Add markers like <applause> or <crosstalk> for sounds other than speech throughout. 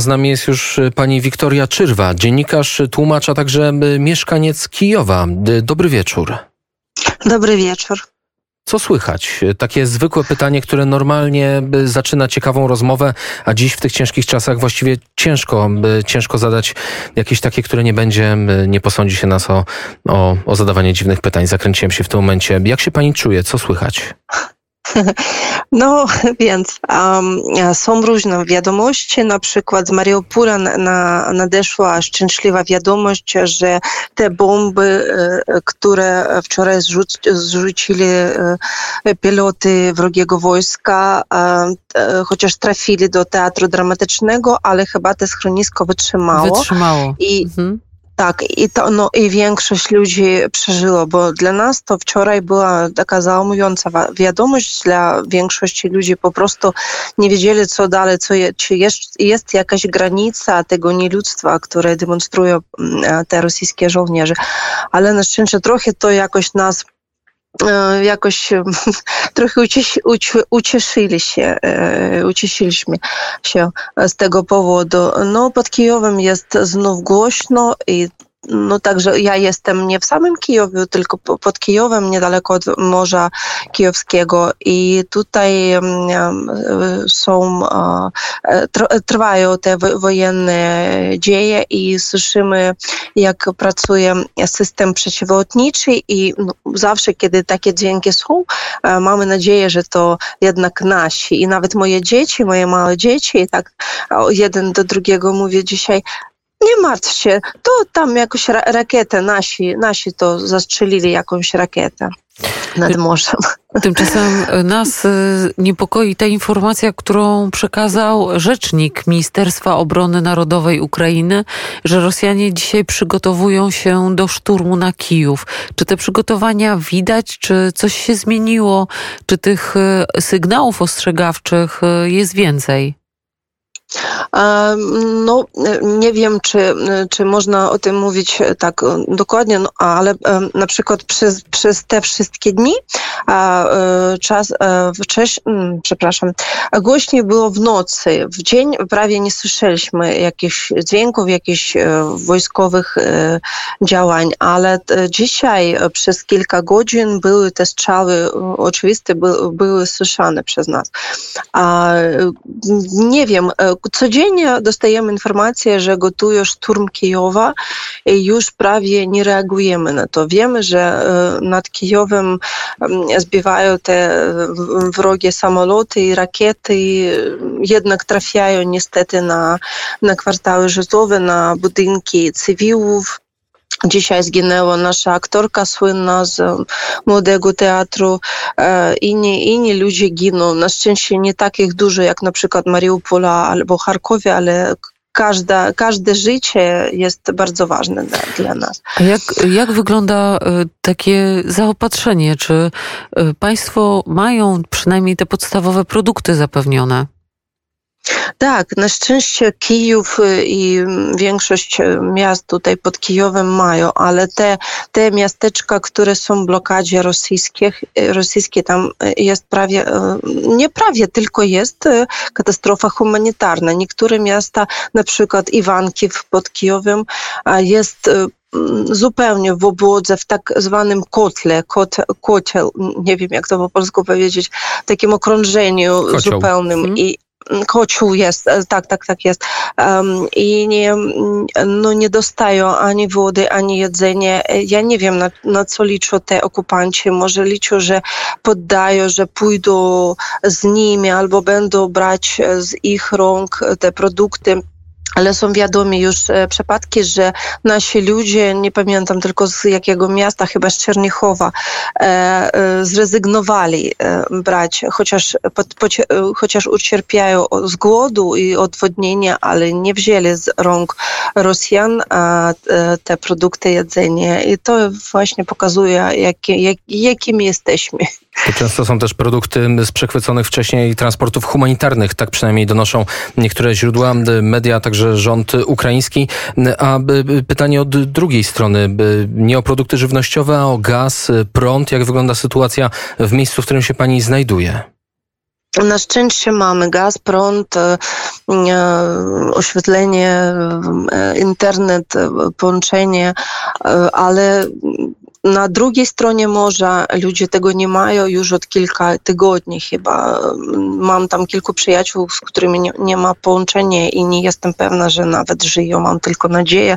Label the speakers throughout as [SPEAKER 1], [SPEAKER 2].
[SPEAKER 1] Z nami jest już pani Wiktoria Czyrwa, dziennikarz, tłumacz, a także mieszkaniec Kijowa. Dobry wieczór.
[SPEAKER 2] Dobry wieczór.
[SPEAKER 1] Co słychać? Takie zwykłe pytanie, które normalnie zaczyna ciekawą rozmowę, a dziś w tych ciężkich czasach właściwie ciężko, ciężko zadać jakieś takie, które nie będzie, nie posądzi się nas o, o, o zadawanie dziwnych pytań. Zakręciłem się w tym momencie. Jak się pani czuje? Co słychać? <laughs>
[SPEAKER 2] No więc um, są różne wiadomości, na przykład z Mariupola na, nadeszła szczęśliwa wiadomość, że te bomby, e, które wczoraj zrzuc, zrzucili e, piloty wrogiego wojska, e, chociaż trafili do teatru dramatycznego, ale chyba te schronisko wytrzymało.
[SPEAKER 3] Wytrzymało.
[SPEAKER 2] I, mhm. Tak, i to no, i większość ludzi przeżyło, bo dla nas to wczoraj była taka załumująca wiadomość, dla większości ludzi po prostu nie wiedzieli, co dalej, co je, czy jest, jest jakaś granica tego nieludztwa, które demonstrują mm, te rosyjskie żołnierze. Ale na szczęście trochę to jakoś nas E, jakoś <laughs> trochę ucieszyli się, e, ucieszyliśmy się z tego powodu. No, pod Kijowem jest znów głośno i no także ja jestem nie w samym Kijowie, tylko pod Kijowem, niedaleko od Morza Kijowskiego. I tutaj mm, są, e, trwają te wojenne dzieje i słyszymy, jak pracuje system przeciwlotniczy. I no, zawsze, kiedy takie dźwięki są, e, mamy nadzieję, że to jednak nasi. I nawet moje dzieci, moje małe dzieci, tak jeden do drugiego mówię dzisiaj, nie martw się, to tam jakąś ra rakietę, nasi, nasi to zastrzelili jakąś rakietę nad morzem. <laughs>
[SPEAKER 3] Tymczasem nas y, niepokoi ta informacja, którą przekazał rzecznik Ministerstwa Obrony Narodowej Ukrainy, że Rosjanie dzisiaj przygotowują się do szturmu na Kijów. Czy te przygotowania widać, czy coś się zmieniło, czy tych y, sygnałów ostrzegawczych jest więcej?
[SPEAKER 2] No, nie wiem, czy, czy można o tym mówić tak dokładnie, no, ale na przykład przez, przez te wszystkie dni e, czas, e, wcześniej, mm, przepraszam, głośniej było w nocy. W dzień prawie nie słyszeliśmy jakichś dźwięków, jakichś e, wojskowych działań, ale dzisiaj przez kilka godzin były te strzały, oczywiste, były słyszane przez nas. Nie wiem, Codziennie dostajemy informację, że gotują szturm Kijowa i już prawie nie reagujemy na to. Wiemy, że e, nad Kijowem zbywają te wrogie samoloty i rakiety, jednak trafiają niestety na, na kwartały życiowe, na budynki cywilów. Dzisiaj zginęła nasza aktorka słynna z młodego teatru. E, inni, inni ludzie giną. Na szczęście nie takich dużo jak na przykład Mariupola albo Charkowie, ale każda, każde życie jest bardzo ważne dla, dla nas.
[SPEAKER 3] A jak, jak wygląda e, takie zaopatrzenie? Czy e, państwo mają przynajmniej te podstawowe produkty zapewnione?
[SPEAKER 2] Tak, na szczęście Kijów y, i większość y, miast tutaj pod Kijowem mają, ale te, te miasteczka, które są w blokadzie rosyjskich, y, rosyjskie, tam jest prawie, nie prawie, tylko jest katastrofa humanitarna. Niektóre miasta, na przykład Iwankiw pod Kijowem, jest zupełnie w obłodze, w tak zwanym kotle, kot, kociel, nie wiem jak to po polsku powiedzieć, takim okrążeniu Kocioł. zupełnym. Hmm. I kocioł jest, e, tak, tak, tak jest. Um, I nie, no nie dostają ani wody, ani jedzenia. Ja nie wiem, na, na co liczą te okupanci. Może liczą, że poddają, że pójdą z nimi albo będą brać z ich rąk te produkty ale są wiadomi już e, przypadki, że nasi ludzie, nie pamiętam tylko z jakiego miasta, chyba z Czernichowa, e, e, zrezygnowali brać, chociaż, chociaż ucierpiają z głodu i odwodnienia, ale nie wzięli z rąk Rosjan te produkty jedzenia. I to właśnie pokazuje, jakie, jak, jakimi jesteśmy.
[SPEAKER 1] To często są też produkty z przechwyconych wcześniej transportów humanitarnych, tak przynajmniej donoszą niektóre źródła, media, także rząd ukraiński. A pytanie od drugiej strony, nie o produkty żywnościowe, a o gaz, prąd. Jak wygląda sytuacja w miejscu, w którym się pani znajduje?
[SPEAKER 2] Na szczęście mamy gaz, prąd, e, e, oświetlenie, e, internet, połączenie, ale na drugiej stronie morza ludzie tego nie mają już od kilka tygodni chyba. Mam tam kilku przyjaciół, z którymi nie, nie ma połączenia i nie jestem pewna, że nawet żyją. Mam tylko nadzieję.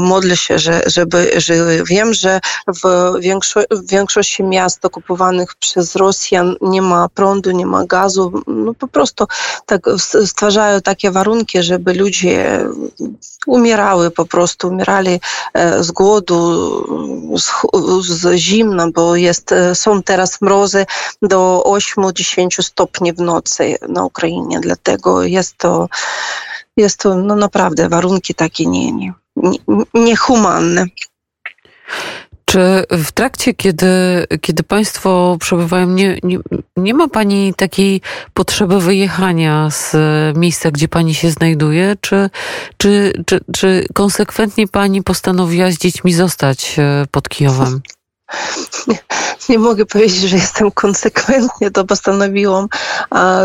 [SPEAKER 2] Modlę się, że, żeby żyły. Wiem, że w, większo w większości miast okupowanych przez Rosjan nie ma prądu, nie ma gazu. No po prostu tak stwarzają takie warunki, żeby ludzie umierały po prostu, umierali e, z głodu, z z zimna, bo jest, e, są teraz mrozy do 8-10 stopni w nocy na Ukrainie, dlatego jest to, jest to no naprawdę warunki takie nie, nie, nie, niehumane.
[SPEAKER 3] Czy w trakcie, kiedy, kiedy Państwo przebywają, nie, nie, nie ma Pani takiej potrzeby wyjechania z miejsca, gdzie Pani się znajduje? Czy, czy, czy, czy konsekwentnie Pani postanowiła z dziećmi zostać e, pod Kijowem?
[SPEAKER 2] Nie mogę powiedzieć, że jestem konsekwentnie to postanowiłam.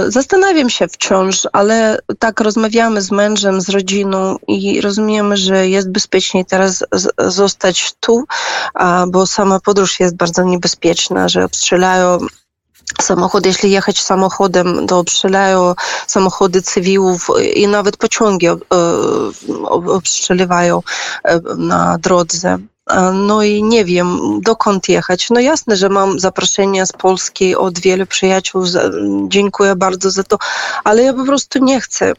[SPEAKER 2] Zastanawiam się wciąż, ale tak rozmawiamy z mężem, z rodziną i rozumiemy, że jest bezpieczniej teraz zostać tu, bo sama podróż jest bardzo niebezpieczna, że obstrzelają samochody, jeśli jechać samochodem, to obstrzelają samochody cywilów i nawet pociągi obstrzeliwają e, na drodze. No i nie wiem, dokąd jechać. No jasne, że mam zaproszenia z Polski od wielu przyjaciół. Dziękuję bardzo za to, ale ja po prostu nie chcę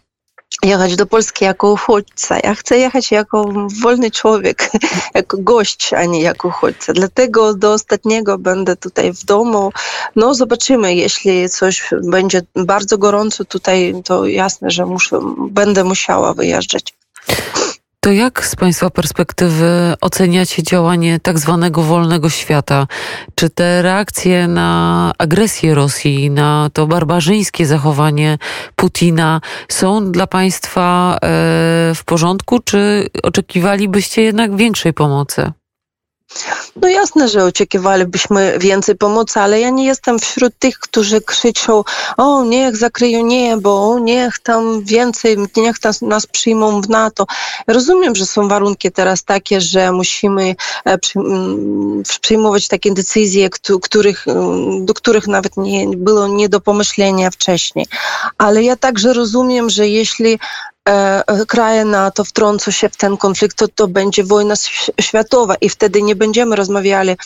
[SPEAKER 2] jechać do Polski jako uchodźca. Ja chcę jechać jako wolny człowiek, <laughs> jako gość, a nie jako uchodźca. Dlatego do ostatniego będę tutaj w domu. No zobaczymy, jeśli coś będzie bardzo gorąco tutaj, to jasne, że muszę, będę musiała wyjeżdżać.
[SPEAKER 3] To jak z Państwa perspektywy oceniacie działanie tak zwanego wolnego świata? Czy te reakcje na agresję Rosji, na to barbarzyńskie zachowanie Putina są dla Państwa e, w porządku, czy oczekiwalibyście jednak większej pomocy?
[SPEAKER 2] No jasne, że oczekiwalibyśmy więcej pomocy, ale ja nie jestem wśród tych, którzy krzyczą, o niech zakryją niebo, niech tam więcej, niech nas, nas przyjmą w NATO. Rozumiem, że są warunki teraz takie, że musimy e, przyjmować takie decyzje, których, do których nawet nie było nie do pomyślenia wcześniej. Ale ja także rozumiem, że jeśli kraje NATO wtrącą się w ten konflikt, to to będzie wojna światowa i wtedy nie będziemy rozmawiali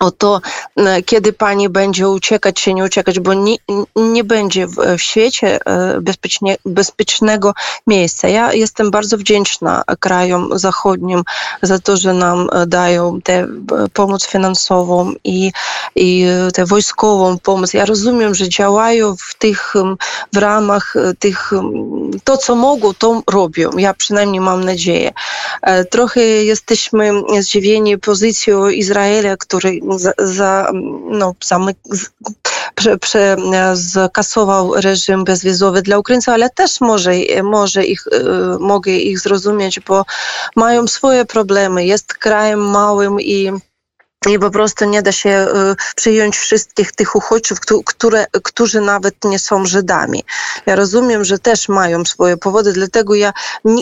[SPEAKER 2] o to, e, kiedy pani będzie uciekać czy nie uciekać, bo nie, nie będzie w, w świecie e, bezpiecznie, bezpiecznego miejsca. Ja jestem bardzo wdzięczna krajom zachodnim za to, że nam e, dają tę pomoc finansową i, i tę wojskową pomoc. Ja rozumiem, że działają w tych, w ramach tych, to co mogą, to robią. Ja przynajmniej mam nadzieję. Trochę jesteśmy zdziwieni pozycją Izraela, który za, za, no, zamyk, prze, prze, zakasował reżim bezwizowy dla Ukraińców, ale też może, może ich, e, mogę ich zrozumieć, bo mają swoje problemy. Jest krajem małym i i po prostu nie da się y, przyjąć wszystkich tych uchodźców, które, którzy nawet nie są Żydami. Ja rozumiem, że też mają swoje powody, dlatego ja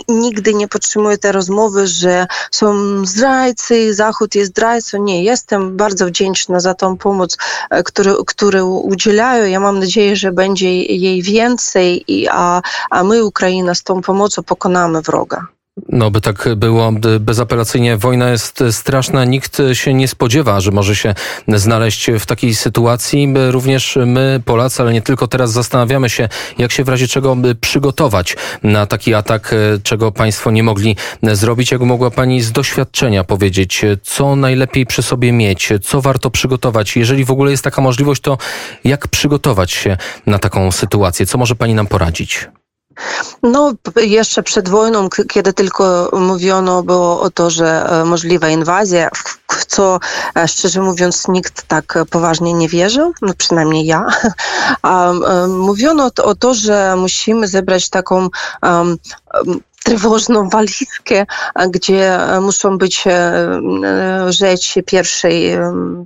[SPEAKER 2] nigdy nie podtrzymuję tej rozmowy, że są zdrajcy, Zachód jest zdrajcą. Nie, jestem bardzo wdzięczna za tą pomoc, e, którą, którą udzielają. Ja mam nadzieję, że będzie jej więcej, i, a, a my, Ukraina, z tą pomocą pokonamy wroga.
[SPEAKER 1] No, by tak było bezapelacyjnie. Wojna jest straszna. Nikt się nie spodziewa, że może się znaleźć w takiej sytuacji. Również my, Polacy, ale nie tylko teraz zastanawiamy się, jak się w razie czego przygotować na taki atak, czego Państwo nie mogli zrobić. Jak mogła Pani z doświadczenia powiedzieć, co najlepiej przy sobie mieć, co warto przygotować? Jeżeli w ogóle jest taka możliwość, to jak przygotować się na taką sytuację? Co może Pani nam poradzić?
[SPEAKER 2] No, jeszcze przed wojną, kiedy tylko mówiono było o to, że e, możliwa inwazja, w co szczerze mówiąc nikt tak poważnie nie wierzył, no przynajmniej ja. <laughs> A, mówiono o to, że musimy zebrać taką trwożną walizkę, gdzie muszą być rzeczy pierwszej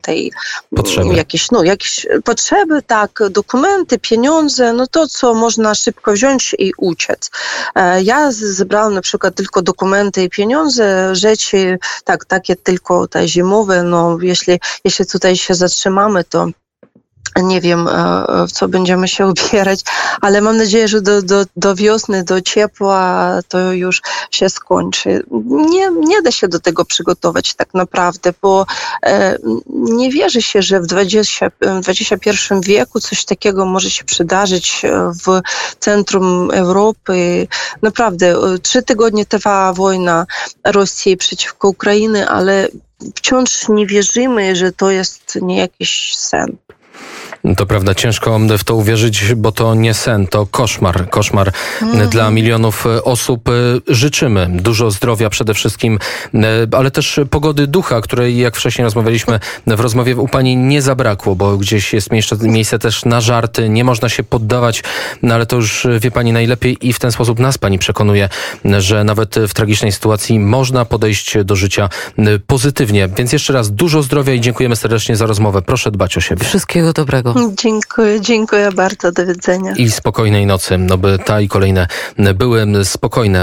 [SPEAKER 2] tej
[SPEAKER 1] potrzeby.
[SPEAKER 2] jakieś, no, jakieś potrzeby, tak, dokumenty, pieniądze, no to, co można szybko wziąć i uciec. Ja zebrałam na przykład tylko dokumenty i pieniądze, rzeczy, tak, takie tylko te zimowe, no jeśli, jeśli tutaj się zatrzymamy, to nie wiem, e, w co będziemy się ubierać, ale mam nadzieję, że do, do, do wiosny, do ciepła to już się skończy. Nie, nie da się do tego przygotować tak naprawdę, bo e, nie wierzy się, że w, 20, w XXI wieku coś takiego może się przydarzyć w centrum Europy. Naprawdę, e, trzy tygodnie trwała wojna Rosji przeciwko Ukrainie, ale wciąż nie wierzymy, że to jest nie jakiś sen.
[SPEAKER 1] To prawda, ciężko w to uwierzyć, bo to nie sen, to koszmar. Koszmar mm. dla milionów osób. Życzymy dużo zdrowia przede wszystkim, ale też pogody ducha, której jak wcześniej rozmawialiśmy w rozmowie u pani nie zabrakło, bo gdzieś jest miejsce, miejsce też na żarty, nie można się poddawać, no ale to już wie pani najlepiej i w ten sposób nas pani przekonuje, że nawet w tragicznej sytuacji można podejść do życia pozytywnie. Więc jeszcze raz dużo zdrowia i dziękujemy serdecznie za rozmowę. Proszę dbać o siebie.
[SPEAKER 3] Wszystkiego dobrego. <laughs>
[SPEAKER 2] Dziękuję, dziękuję bardzo. Do widzenia.
[SPEAKER 1] I spokojnej nocy, no by ta i kolejne były spokojne.